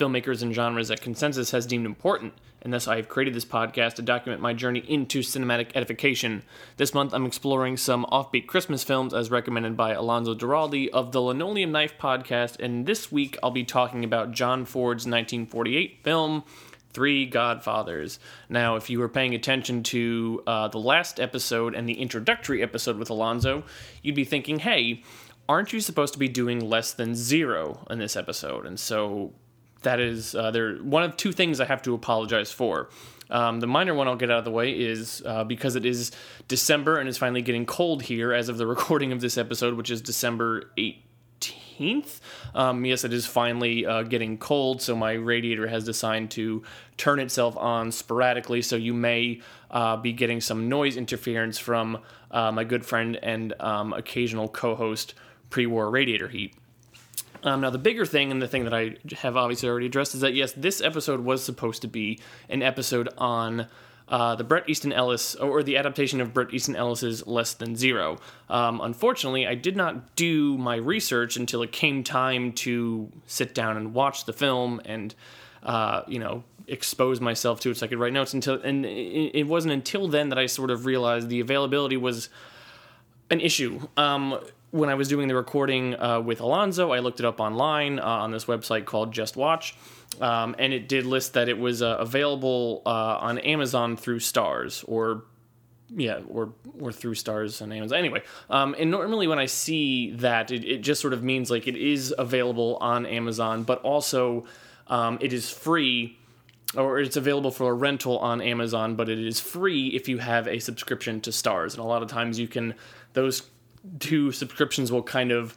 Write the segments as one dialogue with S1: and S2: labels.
S1: filmmakers, and genres that consensus has deemed important, and thus I have created this podcast to document my journey into cinematic edification. This month, I'm exploring some offbeat Christmas films as recommended by Alonso Duralde of the Linoleum Knife podcast, and this week I'll be talking about John Ford's 1948 film. Three Godfathers. Now, if you were paying attention to uh, the last episode and the introductory episode with Alonso, you'd be thinking, hey, aren't you supposed to be doing less than zero in this episode? And so that is uh, there. One of two things I have to apologize for. Um, the minor one I'll get out of the way is uh, because it is December and it's finally getting cold here as of the recording of this episode, which is December 18th. Um, yes, it is finally uh, getting cold, so my radiator has decided to turn itself on sporadically. So you may uh, be getting some noise interference from uh, my good friend and um, occasional co host, Pre War Radiator Heat. Um, now, the bigger thing, and the thing that I have obviously already addressed, is that yes, this episode was supposed to be an episode on uh, the Bret Easton Ellis, or the adaptation of Bret Easton Ellis's Less Than Zero. Um, unfortunately, I did not do my research until it came time to sit down and watch the film and, uh, you know, expose myself to it so I could write notes. Until and it, wasn't until then that I sort of realized the availability was an issue. Um, when I was doing the recording uh, with Alonso, I looked it up online uh, on this website called JustWatch um, and it did list that it was uh, available uh, on Amazon through Starz or yeah, or or through Starz on Amazon. Anyway, um, and normally when I see that, it, it just sort of means like it is available on Amazon, but also um, it is free, or it's available for a rental on Amazon, but it is free if you have a subscription to Starz. And a lot of times you can those two subscriptions will kind of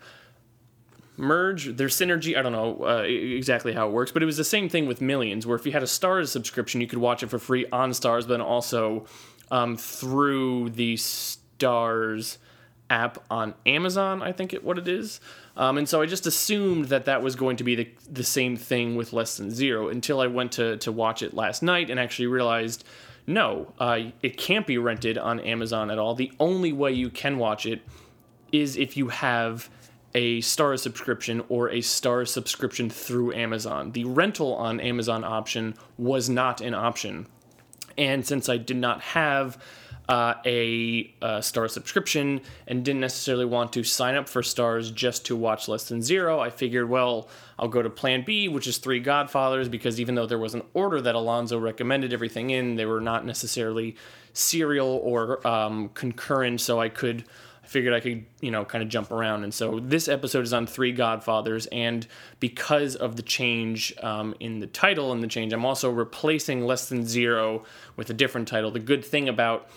S1: merge. Their synergy i don't know uh, exactly how it works but it was the same thing with millions where if you had a Starz subscription you could watch it for free on Starz but also um, through the Starz app on amazon i think it what it is. Um, and so i just assumed that that was going to be the, the same thing with less than zero until i went to, to watch it last night and actually realized no uh, it can't be rented on amazon at all. The only way you can watch it is if you have a star subscription or a star subscription through Amazon. The rental on Amazon option was not an option. And since I did not have uh, a, a Starz subscription and didn't necessarily want to sign up for Starz just to watch Less Than Zero, I figured, well, I'll go to Plan B, which is Three Godfathers, because even though there was an order that Alonso recommended everything in, they were not necessarily serial or um, concurrent, so I could figured I could, you know, kind of jump around. And so this episode is on Three Godfathers. And because of the change um, in the title and the change, I'm also replacing Less Than Zero with a different title. The good thing about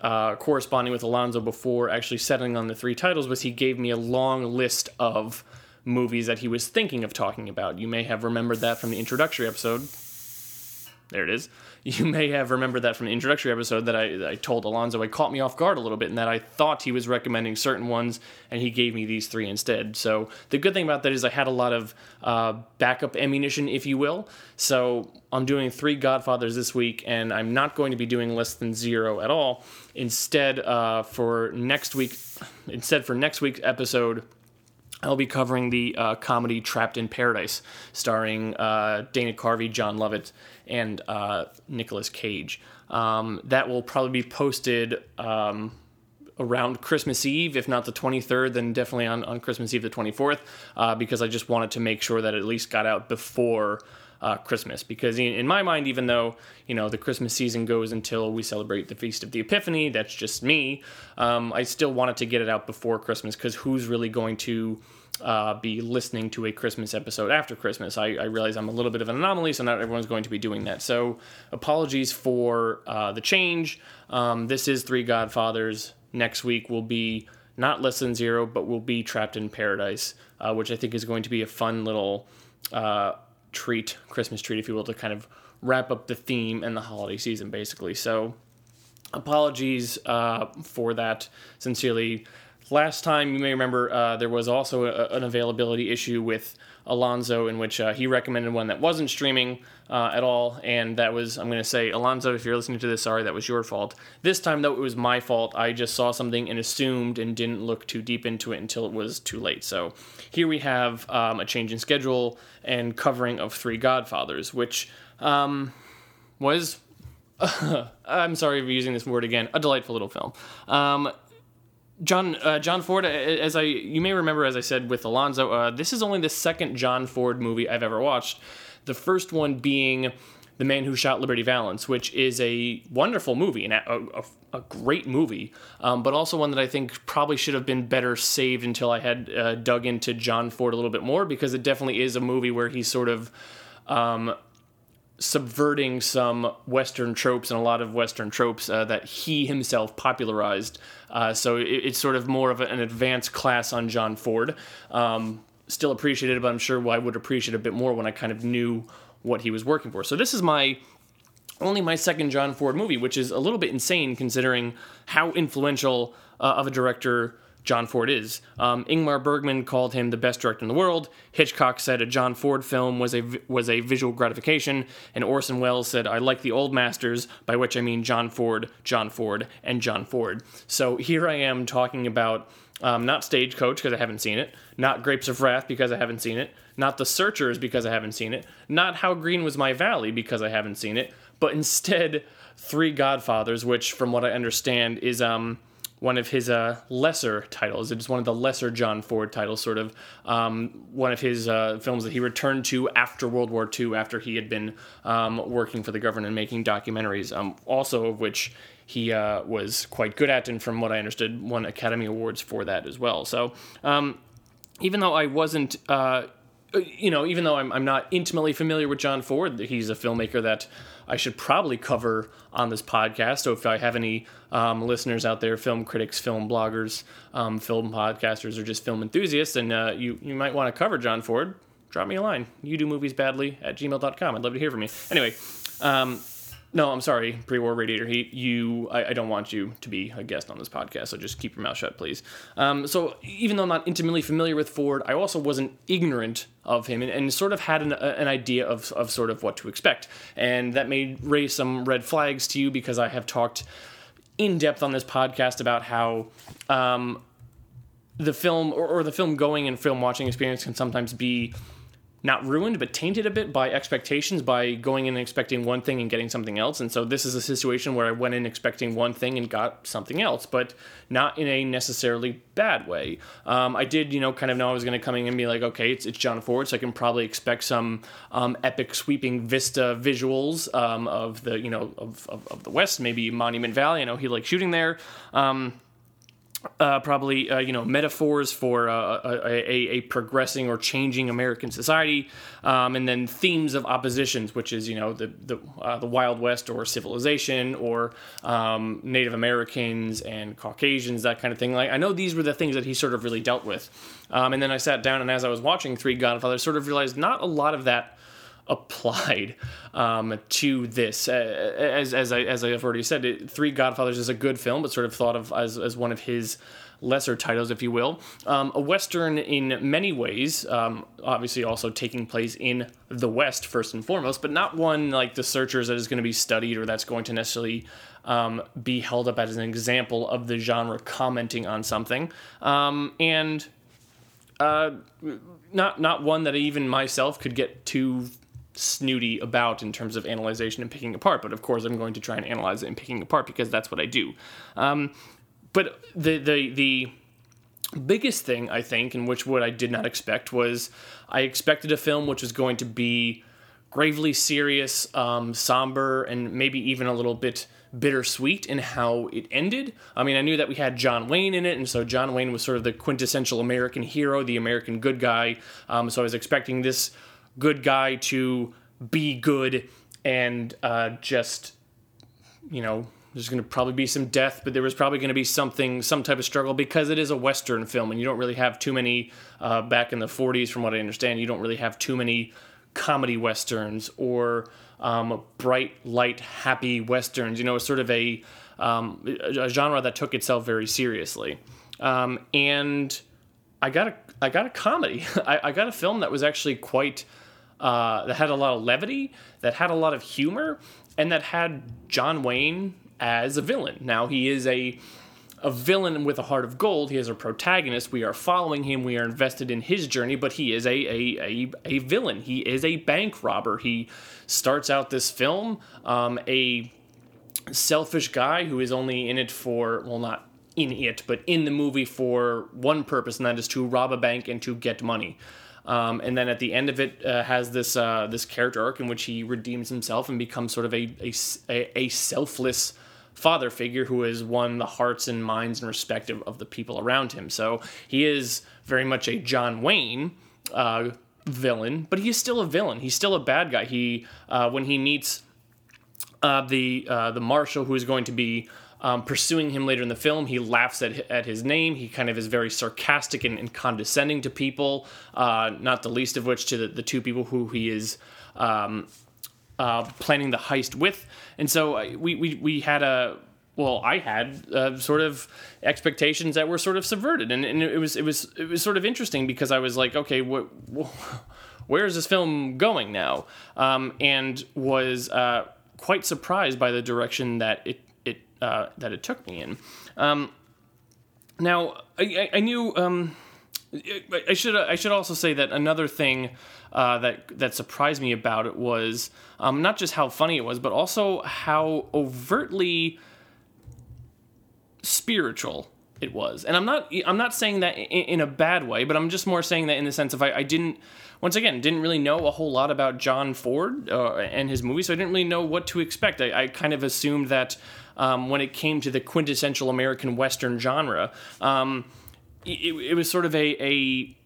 S1: uh, corresponding with Alonso before actually settling on the three titles was he gave me a long list of movies that he was thinking of talking about. You may have remembered that from the introductory episode. There it is you may have remembered that from the introductory episode that I, I told Alonso. It caught me off guard a little bit in that I thought he was recommending certain ones and he gave me these three instead. So the good thing about that is I had a lot of uh, backup ammunition, if you will. So I'm doing three Godfathers this week and I'm not going to be doing less than zero at all. Instead, uh, for next week, instead for next week's episode, I'll be covering the uh, comedy Trapped in Paradise, starring uh, Dana Carvey, Jon Lovitz, and uh, Nicolas Cage. Um, that will probably be posted um, around Christmas Eve, if not the 23rd, then definitely on, on Christmas Eve, the 24th, uh, because I just wanted to make sure that it at least got out before. Uh, Christmas because in, in, my mind, even though you know the Christmas season goes until we celebrate the feast of the Epiphany, that's just me. Um, I still wanted to get it out before Christmas because who's really going to uh, be listening to a Christmas episode after Christmas. I, I, realize I'm a little bit of an anomaly, so not everyone's going to be doing that. So apologies for uh, the change. Um, this is Three Godfathers. Next week will be not less than zero, but will be Trapped in Paradise, uh, which I think is going to be a fun little uh, treat, Christmas treat, if you will, to kind of wrap up the theme and the holiday season, basically. So, apologies uh, for that. Sincerely, last time you may remember uh, there was also a, an availability issue with Alonso in which uh, he recommended one that wasn't streaming uh, at all, and that was I'm going to say Alonso, if you're listening to this, sorry, that was your fault. This time though, it was my fault. I just saw something and assumed and didn't look too deep into it until it was too late. So here we have um, a change in schedule and covering of Three Godfathers, which um, was I'm sorry for using this word again. A delightful little film. Um, John uh, John Ford, as I you may remember, as I said with Alonso, uh, this is only the second John Ford movie I've ever watched. The first one being The Man Who Shot Liberty Valance, which is a wonderful movie and a, a, a great movie, um, but also one that I think probably should have been better saved until I had uh, dug into John Ford a little bit more because it definitely is a movie where he's sort of. Um, subverting some Western tropes and a lot of Western tropes uh, that he himself popularized. Uh, so it, it's sort of more of an advanced class on John Ford. Um, still appreciated but I'm sure I would appreciate a bit more when I kind of knew what he was working for. So this is my only my second John Ford movie, which is a little bit insane considering how influential uh, of a director John Ford is. Um, Ingmar Bergman called him the best director in the world. Hitchcock said a John Ford film was a was a visual gratification, and Orson Welles said, "I like the old masters," by which I mean John Ford, John Ford, and John Ford. So here I am talking about um, not Stagecoach because I haven't seen it, not Grapes of Wrath because I haven't seen it, not The Searchers because I haven't seen it, not How Green Was My Valley because I haven't seen it, but instead Three Godfathers, which, from what I understand, is um one of his uh, lesser titles. It's one of the lesser John Ford titles, sort of um, one of his uh, films that he returned to after World War II, after he had been um, working for the government making documentaries, um, also of which he uh, was quite good at, and from what I understood, won Academy Awards for that as well. So um, even though I wasn't uh, you know, even though I'm, I'm not intimately familiar with John Ford, he's a filmmaker that I should probably cover on this podcast. So if I have any um, listeners out there, film critics, film bloggers, um, film podcasters, or just film enthusiasts, and uh, you, you might want to cover John Ford, drop me a line. You do movies badly at gmail.com. I'd love to hear from you. Anyway, um, no, I'm sorry, pre-war radiator heat. You, I, I, don't want you to be a guest on this podcast, so just keep your mouth shut, please. Um, so even though I'm not intimately familiar with Ford, I also wasn't ignorant of him and, and sort of had an, an idea of, of sort of what to expect, and that may raise some red flags to you because I have talked in depth on this podcast about how. Um, the film or, or the film going and film watching experience can sometimes be not ruined, but tainted a bit by expectations, by going in and expecting one thing and getting something else. And so this is a situation where I went in expecting one thing and got something else, but not in a necessarily bad way. Um, I did, you know, kind of know I was going to come in and be like, okay, it's, it's John Ford, so I can probably expect some um, epic sweeping vista visuals um, of the, you know, of, of, of, the West, maybe Monument Valley. I know he likes shooting there. Uh, probably uh, you know metaphors for uh, a, a, a, progressing or changing American society, um, and then themes of oppositions, which is you know the the, uh, the Wild West or civilization or um, Native Americans and Caucasians, that kind of thing. Like I know these were the things that he sort of really dealt with, um, and then I sat down and as I was watching Three Godfathers, sort of realized not a lot of that applied um, to this. Uh, as, as, I, as I've already said, it, Three Godfathers is a good film, but sort of thought of as, as one of his lesser titles, if you will. Um, a Western in many ways, um, obviously also taking place in the West first and foremost, but not one like The Searchers that is going to be studied or that's going to necessarily um, be held up as an example of the genre commenting on something. Um, and uh, not not one that even myself could get too snooty about in terms of analyzation and picking apart, but of course I'm going to try and analyze it and picking apart because that's what I do. Um, but the the the biggest thing I think, and which what I did not expect was I expected a film which was going to be gravely serious, um, somber, and maybe even a little bit bittersweet in how it ended. I mean, I knew that we had John Wayne in it, and so John Wayne was sort of the quintessential American hero, the American good guy. Um, so I was expecting this good guy to be good and uh, just, you know, there's going to probably be some death, but there was probably going to be something, some type of struggle because it is a Western film and you don't really have too many, uh, back in the 40s, from what I understand, you don't really have too many comedy westerns or um, bright, light, happy westerns. You know, sort of a, um, a genre that took itself very seriously. Um, and I got a I got a comedy. I, I got a film that was actually quite uh, that had a lot of levity, that had a lot of humor, and that had John Wayne as a villain. Now he is a a villain with a heart of gold. He is a protagonist. We are following him. We are invested in his journey, but he is a, a, a, a villain. He is a bank robber. He starts out this film um, a selfish guy who is only in it for, well, not in it, but in the movie for one purpose, and that is to rob a bank and to get money. Um, and then at the end of it, uh, has this uh, this character arc in which he redeems himself and becomes sort of a, a, a selfless father figure who has won the hearts and minds and respect of, of the people around him. So he is very much a John Wayne uh, villain, but he is still a villain. He's still a bad guy. He uh, when he meets uh, the uh, the marshal who is going to be um, pursuing him later in the film. He laughs at, at his name. He kind of is very sarcastic and, and condescending to people, uh, not the least of which to the, the two people who he is um, uh, planning the heist with. And so uh, we, we, we had a well, I had uh, sort of expectations that were sort of subverted, and, and it was it was it was sort of interesting because I was like, okay, what, where is this film going now? Um, and was uh, quite surprised by the direction that it uh, that it took me in. Um, now, I, I knew. Um, I should I should also say that another thing uh, that that surprised me about it was um, not just how funny it was, but also how overtly spiritual it was. And I'm not I'm not saying that in, in, a bad way, but I'm just more saying that in the sense of I, I didn't once again didn't really know a whole lot about John Ford uh, and his movie, so I didn't really know what to expect. I, I kind of assumed that um, when it came to the quintessential American Western genre, um, it, it, was sort of a, a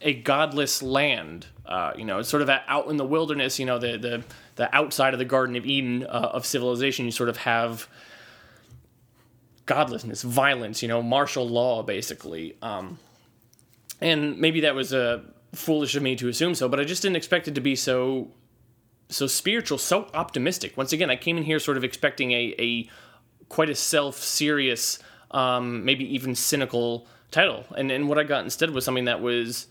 S1: a godless land. Uh, you know, sort of out in the wilderness. You know, the the the outside of the Garden of Eden uh, of civilization. You sort of have godlessness, violence. You know, martial law, basically. Um, and maybe that was uh, foolish of me to assume so, but I just didn't expect it to be so so spiritual, so optimistic. Once again, I came in here sort of expecting a, a quite a self serious, um, maybe even cynical title, and and what I got instead was something that was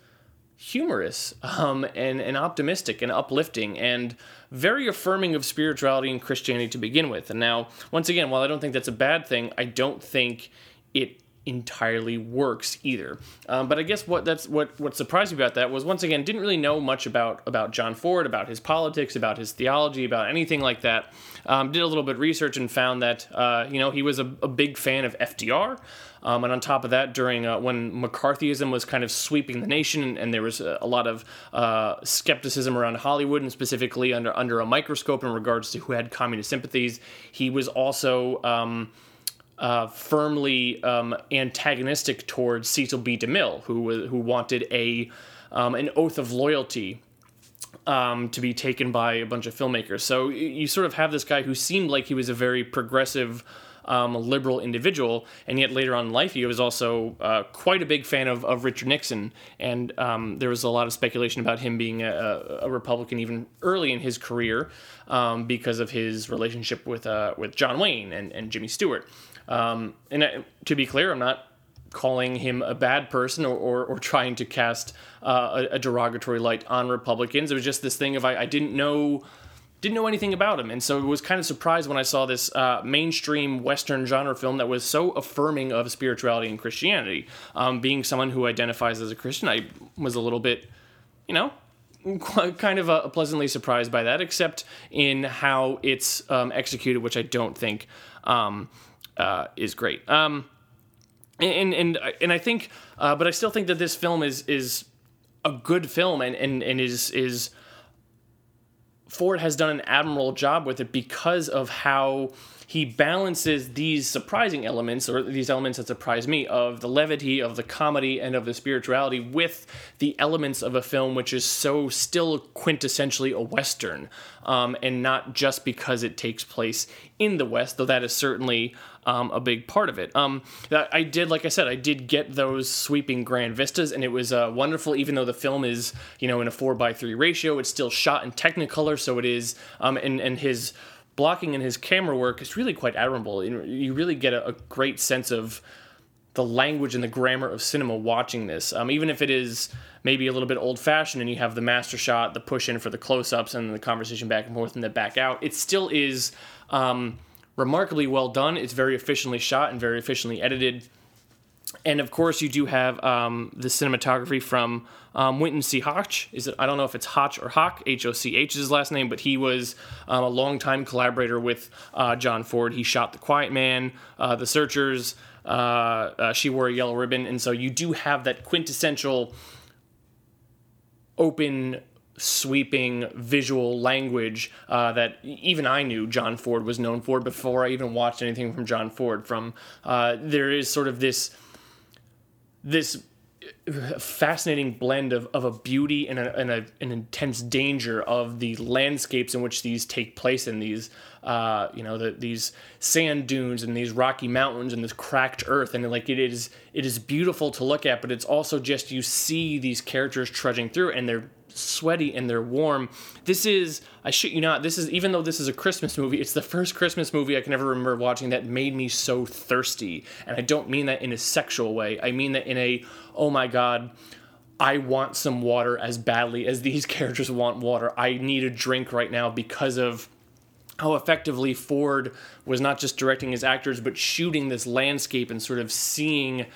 S1: humorous um, and, and optimistic and uplifting and very affirming of spirituality and Christianity to begin with. And now, once again, while I don't think that's a bad thing, I don't think it entirely works either. Um, but I guess what that's what what surprised me about that was once again didn't really know much about about John Ford, about his politics, about his theology, about anything like that. Um, did a little bit research and found that uh, you know he was a, a big fan of FDR. Um, and on top of that, during uh, when McCarthyism was kind of sweeping the nation, and, and there was a, a lot of uh, skepticism around Hollywood, and specifically under under a microscope in regards to who had communist sympathies, he was also um, uh, firmly um, antagonistic towards Cecil B. DeMille, who who wanted a um, an oath of loyalty um, to be taken by a bunch of filmmakers. So you sort of have this guy who seemed like he was a very progressive um, liberal individual, and yet later on in life he was also uh, quite a big fan of, of Richard Nixon, and um, there was a lot of speculation about him being a, a Republican even early in his career um, because of his relationship with uh, with John Wayne and, and Jimmy Stewart. Um, and I, to be clear, I'm not calling him a bad person or, or, or trying to cast uh, a, a, derogatory light on Republicans. It was just this thing of I, I didn't know didn't know anything about him, and so it was kind of surprised when I saw this uh, mainstream Western genre film that was so affirming of spirituality and Christianity. Um, being someone who identifies as a Christian, I was a little bit, you know, kind of uh, pleasantly surprised by that, except in how it's um, executed, which I don't think um, uh, is great. Um, and and and I think, uh, but I still think that this film is is a good film and and, and is is Ford has done an admirable job with it because of how he balances these surprising elements, or these elements that surprise me, of the levity, of the comedy, and of the spirituality, with the elements of a film which is so still quintessentially a Western, um, and not just because it takes place in the West, though that is certainly um, a big part of it. Um, I did, like I said, I did get those sweeping grand vistas, and it was uh, wonderful. Even though the film is, you know, in a four by three ratio, it's still shot in Technicolor, so it is, um, and and his blocking and his camera work is really quite admirable. You really get a, a great sense of the language and the grammar of cinema watching this. Um, even if it is maybe a little bit old fashioned and you have the master shot, the push in for the close ups, and the conversation back and forth and the back out, it still is um, remarkably well done. It's very efficiently shot and very efficiently edited and of course, you do have um, the cinematography from um, Winton C. Hoch. Is it? I don't know if it's Hoch or Hoch. H O C H is his last name, but he was um, a longtime collaborator with uh, John Ford. He shot The Quiet Man, uh, The Searchers. Uh, uh she wore a yellow ribbon, and so you do have that quintessential open sweeping visual language uh, that even I knew John Ford was known for before I even watched anything from John Ford. From uh, there is sort of this this fascinating blend of, of a beauty and, a, and a, an intense danger of the landscapes in which these take place in these uh, you know the, these sand dunes and these rocky mountains and this cracked earth and like it is it is beautiful to look at but it's also just you see these characters trudging through and they're sweaty and they're warm. This is, I shit you not, this is, even though this is a Christmas movie, it's the first Christmas movie I can ever remember watching that made me so thirsty. And I don't mean that in a sexual way, I mean that in a, oh my God, I want some water as badly as these characters want water. I need a drink right now because of how effectively Ford was not just directing his actors, but shooting this landscape and sort of seeing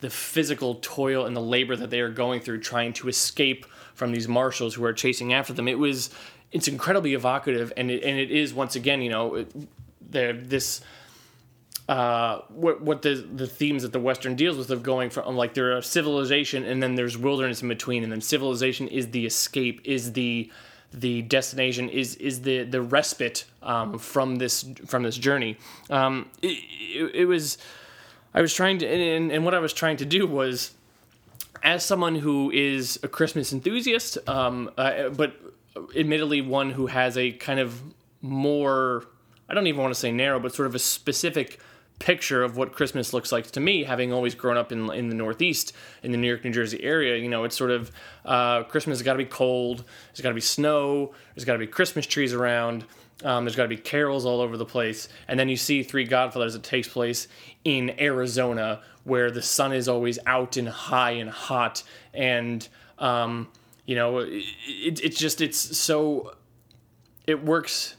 S1: the physical toil and the labor that they are going through trying to escape from these marshals who are chasing after them. It was it's incredibly evocative, and it, and it is once again, you know, there this uh, what what the the themes that the Western deals with of going from like there are civilization and then there's wilderness in between, and then civilization is the escape, is the the destination is is the the respite um, from this from this journey. Um, it, it, it, was I was trying to and, and what I was trying to do was as someone who is a Christmas enthusiast, um, uh, but admittedly one who has a kind of more, I don't even want to say narrow, but sort of a specific picture of what Christmas looks like to me, having always grown up in in the Northeast, in the New York, New Jersey area. You know, it's sort of uh, Christmas has got to be cold. There's got to be snow. There's got to be Christmas trees around. Um, there's got to be carols all over the place, and then you see Three Godfathers that takes place in Arizona, where the sun is always out and high and hot and um, you know it, it's just it's so it works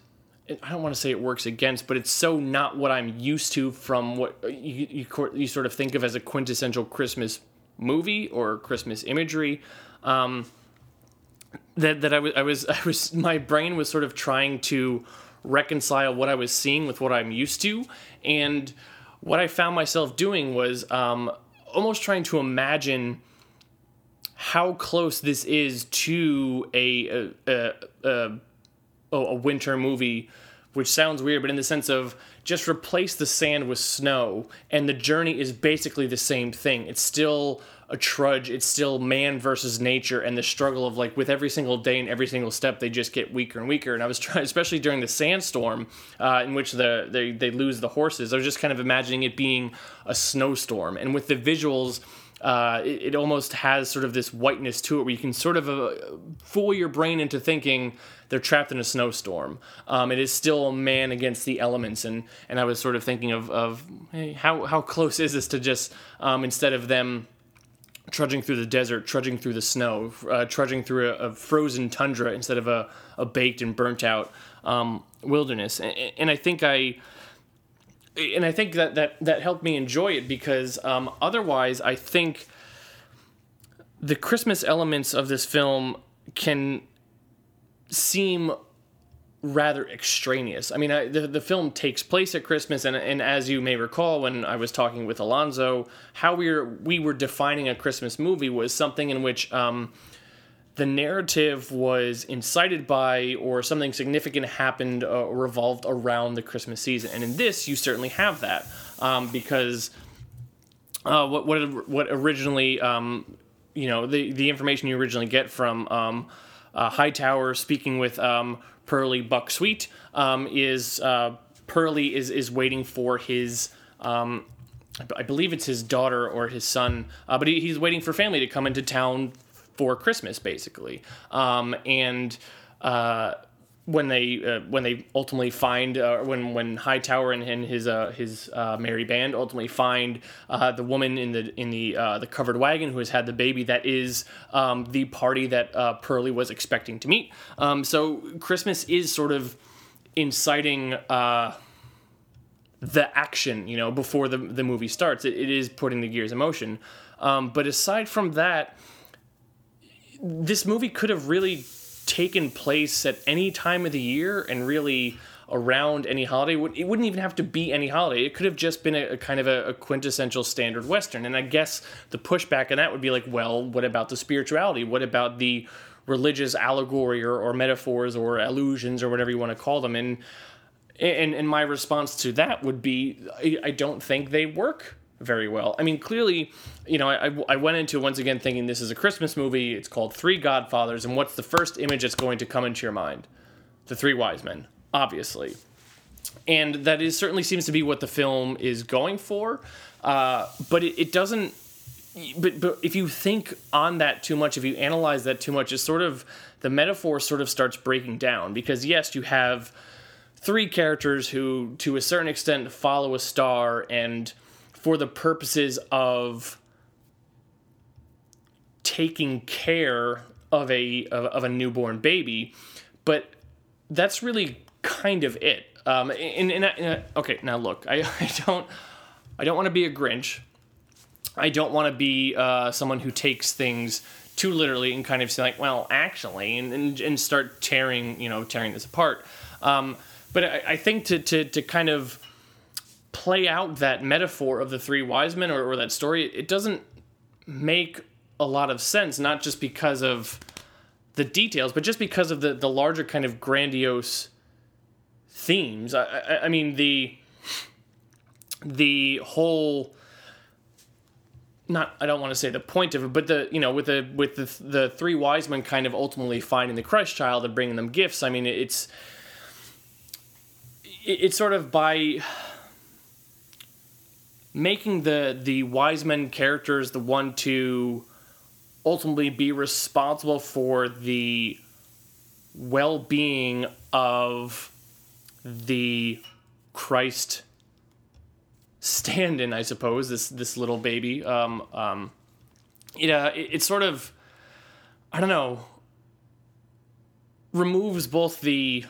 S1: I don't want to say it works against, but it's so not what I'm used to from what you, you, you sort of think of as a quintessential Christmas movie or Christmas imagery. Um, that that I was I was I was my brain was sort of trying to reconcile what I was seeing with what I'm used to, and what I found myself doing was um, almost trying to imagine how close this is to a a, a, a, a winter movie, which sounds weird, but in the sense of just replace the sand with snow, and the journey is basically the same thing. It's still a trudge. It's still man versus nature and the struggle of like with every single day and every single step they just get weaker and weaker. And I was trying, especially during the sandstorm uh, in which the they they lose the horses. I was just kind of imagining it being a snowstorm, and with the visuals. Uh, it, it, almost has sort of this whiteness to it where you can sort of uh, fool your brain into thinking they're trapped in a snowstorm. Um, it is still a man against the elements, and and I was sort of thinking of of hey, how how close is this to just um, instead of them trudging through the desert, trudging through the snow, uh, trudging through a, a, frozen tundra instead of a, a baked and burnt out um, wilderness. And, and, I think I, and I think that that that helped me enjoy it because um, otherwise, I think the Christmas elements of this film can seem rather extraneous. I mean, I, the, the film takes place at Christmas, and, and as you may recall, when I was talking with Alonso, how we were we were defining a Christmas movie was something in which um, the narrative was incited by or something significant happened uh, revolved around the Christmas season. And in this, you certainly have that um, because uh, what what what originally um, you know the the information you originally get from um, uh, Hightower speaking with um, Perley Buck Sweet um, is uh, Perley is is waiting for his. Um, I believe it's his daughter or his son, uh, but he, he's waiting for family to come into town for Christmas, basically. Um, and uh, when they uh, when they ultimately find uh, when when Hightower and, and his uh, his uh, merry band ultimately find uh, the woman in the in the uh, the covered wagon who has had the baby that is um, the party that Perley was expecting to meet. Um, so Christmas is sort of inciting the action, you know, before the the movie starts. It, it is putting the gears in motion. Um, but aside from that, this movie could have really taken place at any time of the year and really around any holiday. It wouldn't even have to be any holiday. It could have just been a, a kind of a, a, quintessential standard Western. And I guess the pushback on that would be like, well, what about the spirituality? What about the religious allegory or, or metaphors or allusions or whatever you want to call them? And and, and my response to that would be, I, I don't think they work very well. I mean, clearly, you know, I, I went into once again thinking this is a Christmas movie. It's called Three Godfathers, and what's the first image that's going to come into your mind? The Three Wise Men, obviously. And that is certainly seems to be what the film is going for, uh, but it, it doesn't. But but if you think on that too much, if you analyze that too much, it's sort of the metaphor sort of starts breaking down because yes, you have three characters who, to a certain extent, follow a star and for the purposes of taking care of a of, of a newborn baby, but that's really kind of it. Um, and, and, and okay, now look, I, I don't I don't want to be a Grinch. I don't want to be uh, someone who takes things too literally and kind of say like, well, actually, and, and, and start tearing you know tearing this apart. Um, but I, I think to, to to kind of play out that metaphor of the three wise men or, or that story, it doesn't make a lot of sense, not just because of the details, but just because of the, the larger kind of grandiose themes. I, I, I mean, the the whole not I don't want to say the point of it, but the you know with the with the the three wise men kind of ultimately finding the Christ child and bringing them gifts. I mean, it's it's sort of by making the the wise men characters the one to ultimately be responsible for the well-being of the Christ stand-in, I suppose this this little baby. Um, um, it, uh, it it sort of I don't know removes both the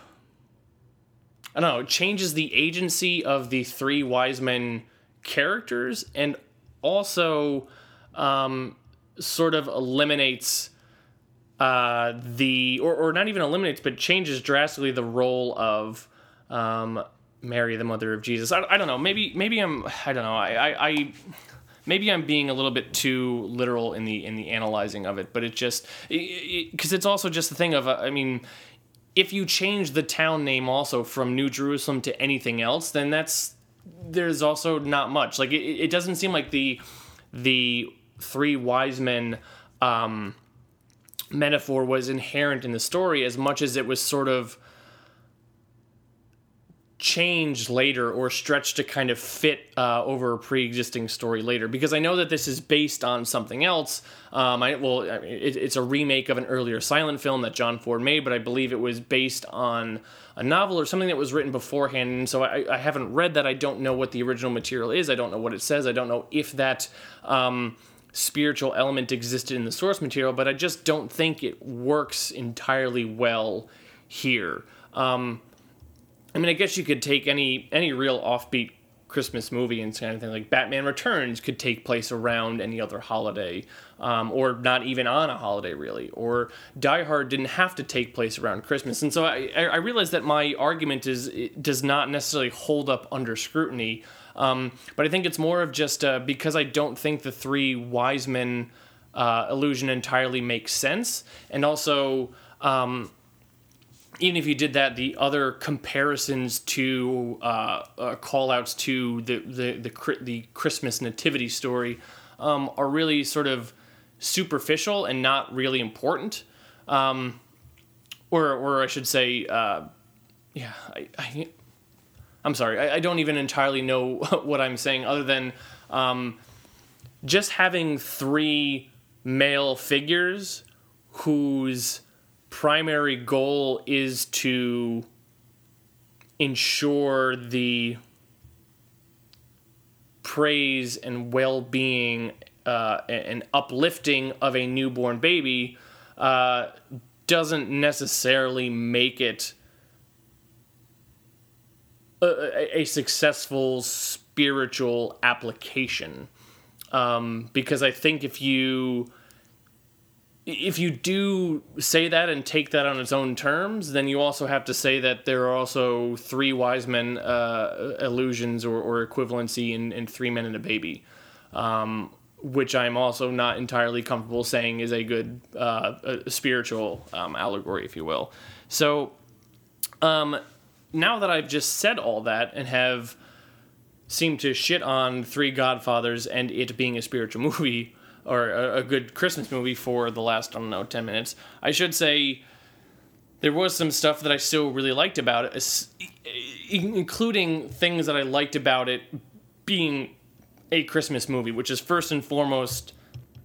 S1: I don't know changes the agency of the three wise men characters and also um, sort of eliminates uh, the or, or not even eliminates but changes drastically the role of um, Mary the mother of Jesus. I, I don't know. Maybe maybe I'm I don't know. I, I, I maybe I'm being a little bit too literal in the in the analyzing of it, but it just because it, it, it's also just the thing of uh, I mean, if you change the town name also from New Jerusalem to anything else, then that's there's also not much. Like it, it doesn't seem like the the three wise men um, metaphor was inherent in the story as much as it was sort of changed later or stretched to kind of fit uh, over a pre-existing story later because I know that this is based on something else. Um, I well, it, it's a remake of an earlier silent film that John Ford made, but I believe it was based on a novel or something that was written beforehand. And so I, I haven't read that. I don't know what the original material is. I don't know what it says. I don't know if that. Um, spiritual element existed in the source material, but I just don't think it works entirely well here. Um, I mean, I guess you could take any any real offbeat Christmas movie and kind of thing like Batman Returns could take place around any other holiday, um, or not even on a holiday really. Or Die Hard didn't have to take place around Christmas, and so I, I realize that my argument is does not necessarily hold up under scrutiny. Um, but I think it's more of just uh, because I don't think the three wise men uh, illusion entirely makes sense, and also. Um, even if you did that, the other comparisons to uh, uh, call outs to the the the, the Christmas nativity story um, are really sort of superficial and not really important. Um, or, or I should say, uh, yeah, I, I, am sorry, I, I, don't even entirely know what I'm saying other than um, just having three male figures whose primary goal is to ensure the praise and well-being uh, and uplifting of a newborn baby uh, doesn't necessarily make it a, a successful spiritual application. Um, because I think if you if you do say that and take that on its own terms, then you also have to say that there are also three wise men uh, illusions or, or equivalency in, in, three men and a baby, um, which I'm also not entirely comfortable saying is a good uh, a spiritual um, allegory, if you will. So um, now that I've just said all that and have seemed to shit on Three Godfathers and it being a spiritual movie or a, a, good Christmas movie for the last, I don't know, 10 minutes, I should say there was some stuff that I still really liked about it, including things that I liked about it being a Christmas movie, which is first and foremost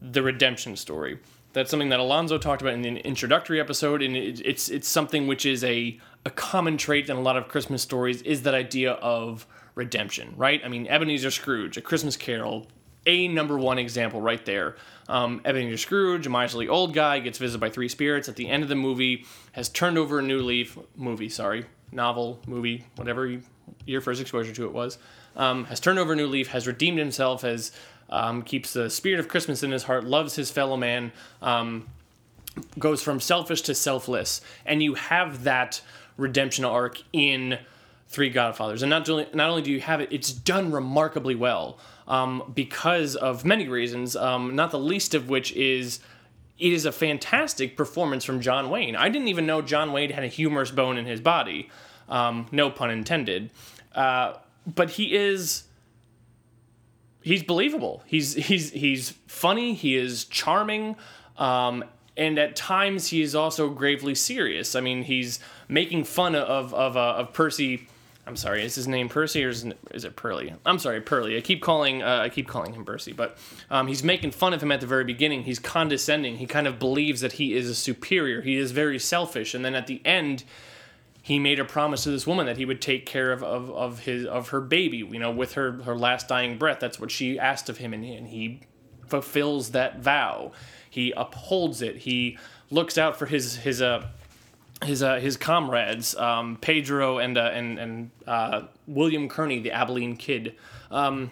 S1: the redemption story. That's something that Alonso talked about in the introductory episode, and it's it's something which is a a common trait in a lot of Christmas stories is that idea of redemption, right? I mean, Ebenezer Scrooge, A Christmas Carol, a number one example right there. Um, Ebenezer Scrooge, a miserly old guy, gets visited by three spirits at the end of the movie, has turned over a new leaf, movie, sorry, novel, movie, whatever you, your first exposure to it was, um, has turned over a new leaf, has redeemed himself, has um, keeps the spirit of Christmas in his heart, loves his fellow man, um, goes from selfish to selfless, and you have that redemption arc in Three Godfathers. And not only, not only do you have it, it's done remarkably well um, because of many reasons, um, not the least of which is it is a fantastic performance from John Wayne. I didn't even know John Wayne had a humorous bone in his body. Um, no pun intended. Uh, but he is he's believable. He's he's he's funny. He is charming, um, and at times he is also gravely serious. I mean, he's making fun of of uh, of Percy I'm sorry, is his name Percy or is, is it Perley? I'm sorry, Perley. I keep calling uh, I keep calling him Percy, but um, he's making fun of him at the very beginning. He's condescending. He kind of believes that he is a superior. He is very selfish, and then at the end, he made a promise to this woman that he would take care of, of, of his of her baby. You know, with her her last dying breath. That's what she asked of him, and he, and he fulfills that vow. He upholds it. He looks out for his his uh his uh, his comrades, um, Pedro and uh, and and uh, William Kearney, the Abilene Kid. Um,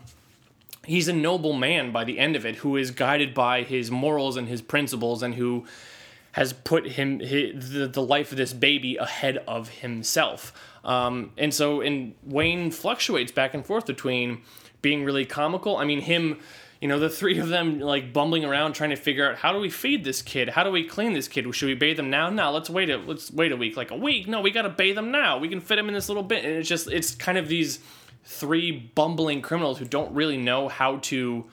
S1: he's a noble man by the end of it, who is guided by his morals and his principles, and who has put him his, the, the life of this baby ahead of himself. Um, and so, and Wayne fluctuates back and forth between being really comical. I mean, him you know the three of them like bumbling around trying to figure out how do we feed this kid? How do we clean this kid? Should we bathe them now? No let's wait a let's wait a week. Like a week? No we gotta bathe them now. We can fit them in this little bit and it's just it's kind of these three bumbling criminals who don't really know how to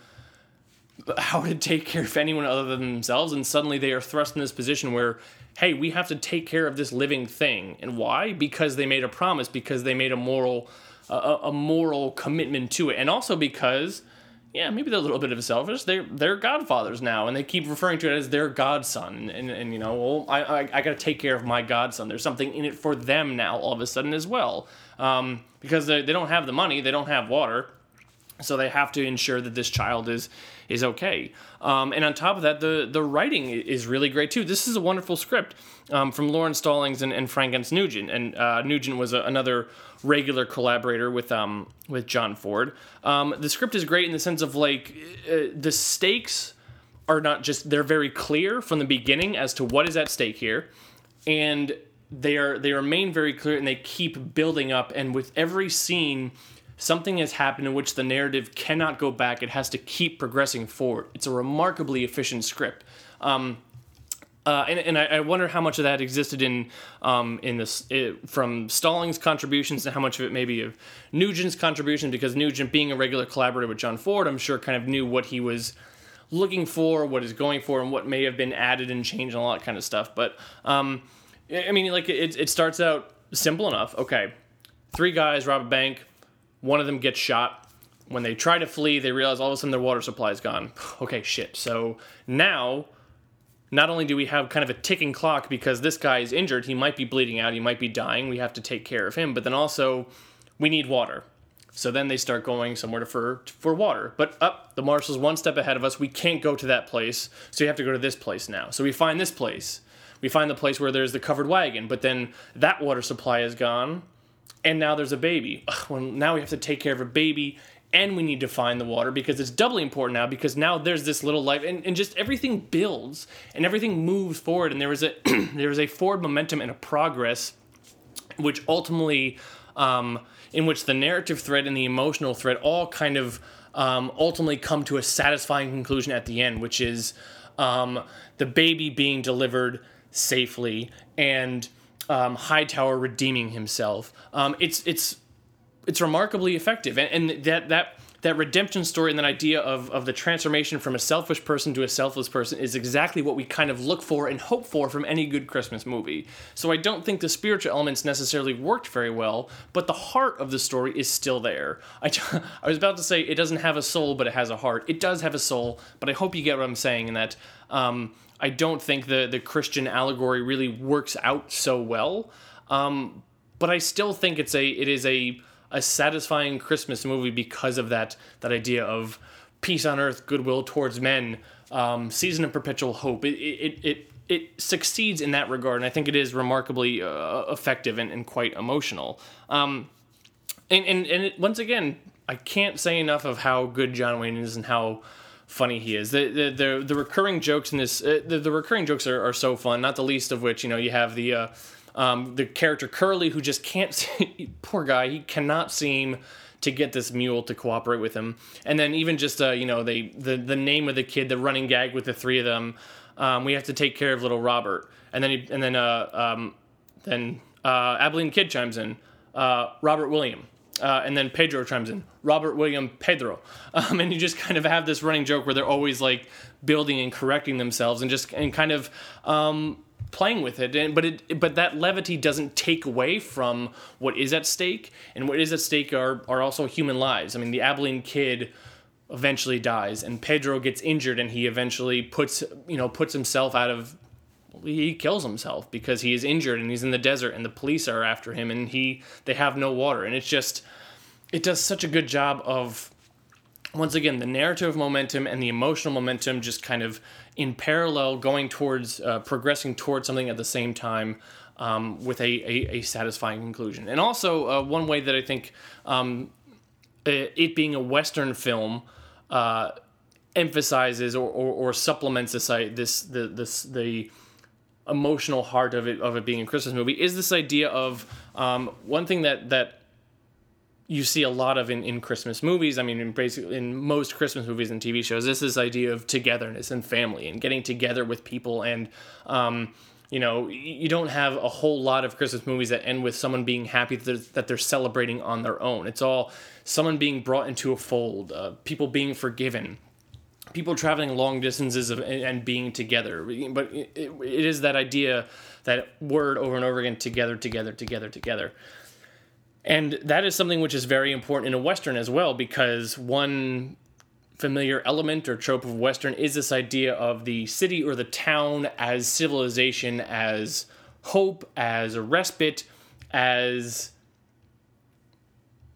S1: how to take care of anyone other than themselves. And suddenly they are thrust in this position where hey we have to take care of this living thing. And why? Because they made a promise because they made a moral a, a moral commitment to it. And also because yeah, maybe they're a little bit of a selfish. They're they're godfathers now, and they keep referring to it as their godson. And and you know, well, I I, I got to take care of my godson. There's something in it for them now, all of a sudden as well, um, because they they don't have the money, they don't have water, so they have to ensure that this child is is okay. Um, and on top of that, the the writing is really great too. This is a wonderful script um, from Laurence Stallings and, and Frank Nugent. And uh, Nugent was a, another regular collaborator with um, with John Ford. Um, the script is great in the sense of like uh, the stakes are not just they're very clear from the beginning as to what is at stake here, and they are they remain very clear and they keep building up. And with every scene something has happened in which the narrative cannot go back. It has to keep progressing forward. It's a remarkably efficient script. Um, uh, and, and I, I, wonder how much of that existed in um, in this it, from Stallings' contributions and how much of it maybe of Nugent's contribution because Nugent, being a regular collaborator with John Ford, I'm sure kind of knew what he was looking for, what is going for, and what may have been added and changed and all that kind of stuff. But um, I mean, like it, it starts out simple enough. Okay, three guys rob a bank, one of them gets shot. When they try to flee, they realize all of a sudden their water supply is gone. Okay, shit. So now not only do we have kind of a ticking clock because this guy is injured, he might be bleeding out, he might be dying, we have to take care of him, but then also we need water. So then they start going somewhere to, for for water. But up, the marshal's one step ahead of us. We can't go to that place, so you have to go to this place now. So we find this place. We find the place where there's the covered wagon, but then that water supply is gone, and now there's a baby. Ugh, well, now we have to take care of a baby and we need to find the water because it's doubly important now because now there's this little life and, and just everything builds and everything moves forward and there was a there was a forward momentum and a progress which ultimately um, in which the narrative thread and the emotional thread all kind of um, ultimately come to a satisfying conclusion at the end which is um, the baby being delivered safely and um, Hightower redeeming himself. Um, it's it's it's remarkably effective, and, and that that that redemption story and that idea of, of the transformation from a selfish person to a selfless person is exactly what we kind of look for and hope for from any good Christmas movie. So I don't think the spiritual elements necessarily worked very well, but the heart of the story is still there. I, I was about to say it doesn't have a soul, but it has a heart. It does have a soul, but I hope you get what I'm saying in that um, I don't think the, the Christian allegory really works out so well. Um, but I still think it's a it is a a satisfying Christmas movie because of that that idea of peace on earth, goodwill towards men, um, season of perpetual hope. It, it, it, it succeeds in that regard, and I think it is remarkably uh, effective and, and, quite emotional. Um, and and, and it, once again, I can't say enough of how good John Wayne is and how funny he is. The the the, the recurring jokes in this uh, the, the recurring jokes are, are so fun. Not the least of which you know you have the uh, um, the character Curly, who just can't, see, poor guy, he cannot seem to get this mule to cooperate with him. And then even just uh, you know they the the name of the kid, the running gag with the three of them. Um, we have to take care of little Robert, and then he, and then uh, um, then uh, Abilene Kid chimes in, uh, Robert William. Uh, and then Pedro chimes in, Robert William Pedro, um, and you just kind of have this running joke where they're always like building and correcting themselves, and just and kind of um, playing with it and but it but that levity doesn't take away from what is at stake and what is at stake are are also human lives. I mean the abilene kid eventually dies and pedro gets injured and he eventually puts you know puts himself out of he kills himself because he is injured and he's in the desert and the police are after him and he they have no water and it's just it does such a good job of once again, the narrative momentum and the emotional momentum just kind of in parallel, going towards uh, progressing towards something at the same time. Um, with a, a, a, satisfying conclusion. And also, uh, one way that I think um, it being a Western film uh, emphasizes or, or, or, supplements this, this the, this, the emotional heart of it, of it being a Christmas movie is this idea of um, one thing that, that you see a lot of in, in Christmas movies. I mean, in basically in most Christmas movies and TV shows, this is idea of togetherness and family and getting together with people. And um, you know, you don't have a whole lot of Christmas movies that end with someone being happy that they're, that they're celebrating on their own. It's all someone being brought into a fold, uh, people being forgiven, people traveling long distances of, and being together. But it, it is that idea, that word over and over again: together, together, together, together. And that is something which is very important in a Western as well, because one familiar element or trope of Western is this idea of the city or the town as civilization, as hope, as a respite, as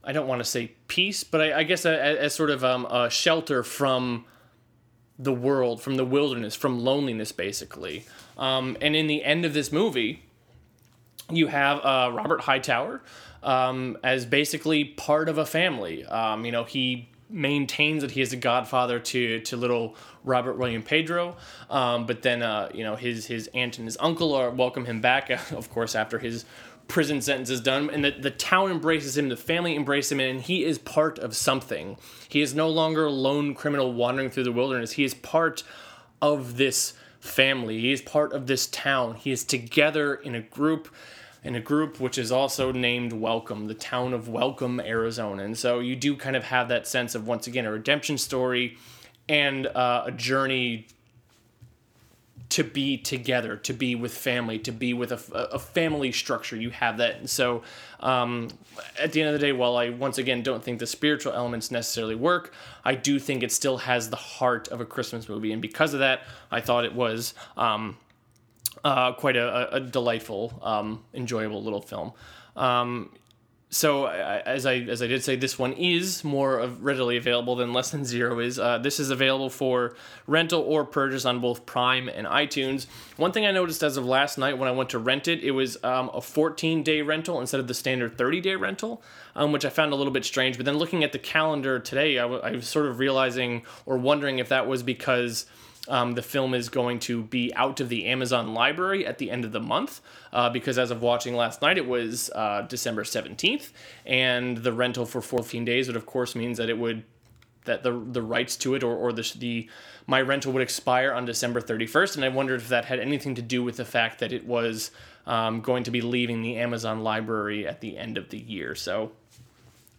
S1: I don't want to say peace, but I, I guess as, sort of um, a shelter from the world, from the wilderness, from loneliness, basically. Um, and in the end of this movie, you have uh, Robert Hightower um, as basically part of a family. Um, you know, he maintains that he is a godfather to to little Robert William Pedro, um, but then uh, you know his his aunt and his uncle are welcome him back, of course, after his prison sentence is done, and the, the town embraces him, the family embraces him, and he is part of something. He is no longer a lone criminal wandering through the wilderness. He is part of this family. He is part of this town. He is together in a group in a group which is also named Welcome, the town of Welcome, Arizona. And so you do kind of have that sense of once again a redemption story and uh, a journey to be together, to be with family, to be with a, a family structure. You have that. And so um, at the end of the day, while I once again don't think the spiritual elements necessarily work, I do think it still has the heart of a Christmas movie. And because of that, I thought it was. Um, uh, quite a, a delightful, um, enjoyable little film. Um, so as I as I did say, this one is more readily available than Less Than Zero is. Uh, this is available for rental or purchase on both Prime and iTunes. One thing I noticed as of last night when I went to rent it, it was um, a 14 day rental instead of the standard 30 day rental, um, which I found a little bit strange. But then looking at the calendar today, I, w- I was sort of realizing or wondering if that was because um, the film is going to be out of the Amazon library at the end of the month uh, because as of watching last night, it was uh, December 17th, and the rental for 14 days would, of course, means that it would that the the rights to it or, or the, the my rental would expire on December 31st, and I wondered if that had anything to do with the fact that it was um, going to be leaving the Amazon library at the end of the year. So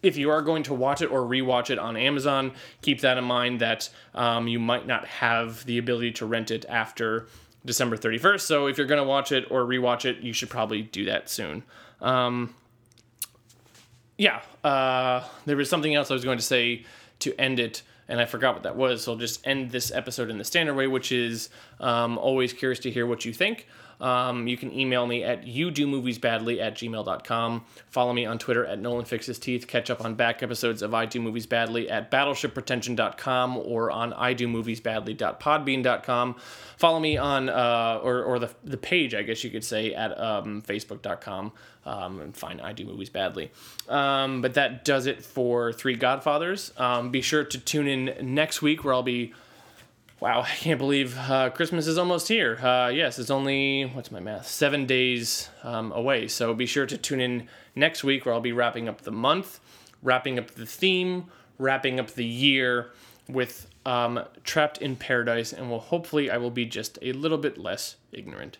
S1: if you are going to watch it or rewatch it on Amazon, keep that in mind that um, you might not have the ability to rent it after December 31st. So if you're going to watch it or rewatch it, you should probably do that soon. Um, yeah, uh, there was something else I was going to say to end it, and I forgot what that was. So I'll just end this episode in the standard way, which is um, always curious to hear what you think. Um, you can email me at youdomoviesbadly at gmail.com. Follow me on Twitter at Nolan Fixes Teeth. Catch up on back episodes of I Do Movies Badly at battleshippretension.com or on idomoviesbadly.podbean.com. Follow me on, uh, or, or the, the page, I guess you could say, at um, facebook.com um, and find I Do Movies Badly. Um, but that does it for Three Godfathers. Um, be sure to tune in next week where I'll be Wow, I can't believe uh, Christmas is almost here. Uh, yes, it's only, what's my math, seven days um, away. So be sure to tune in next week where I'll be wrapping up the month, wrapping up the theme, wrapping up the year with um, Trapped in Paradise, and will hopefully I will be just a little bit less ignorant.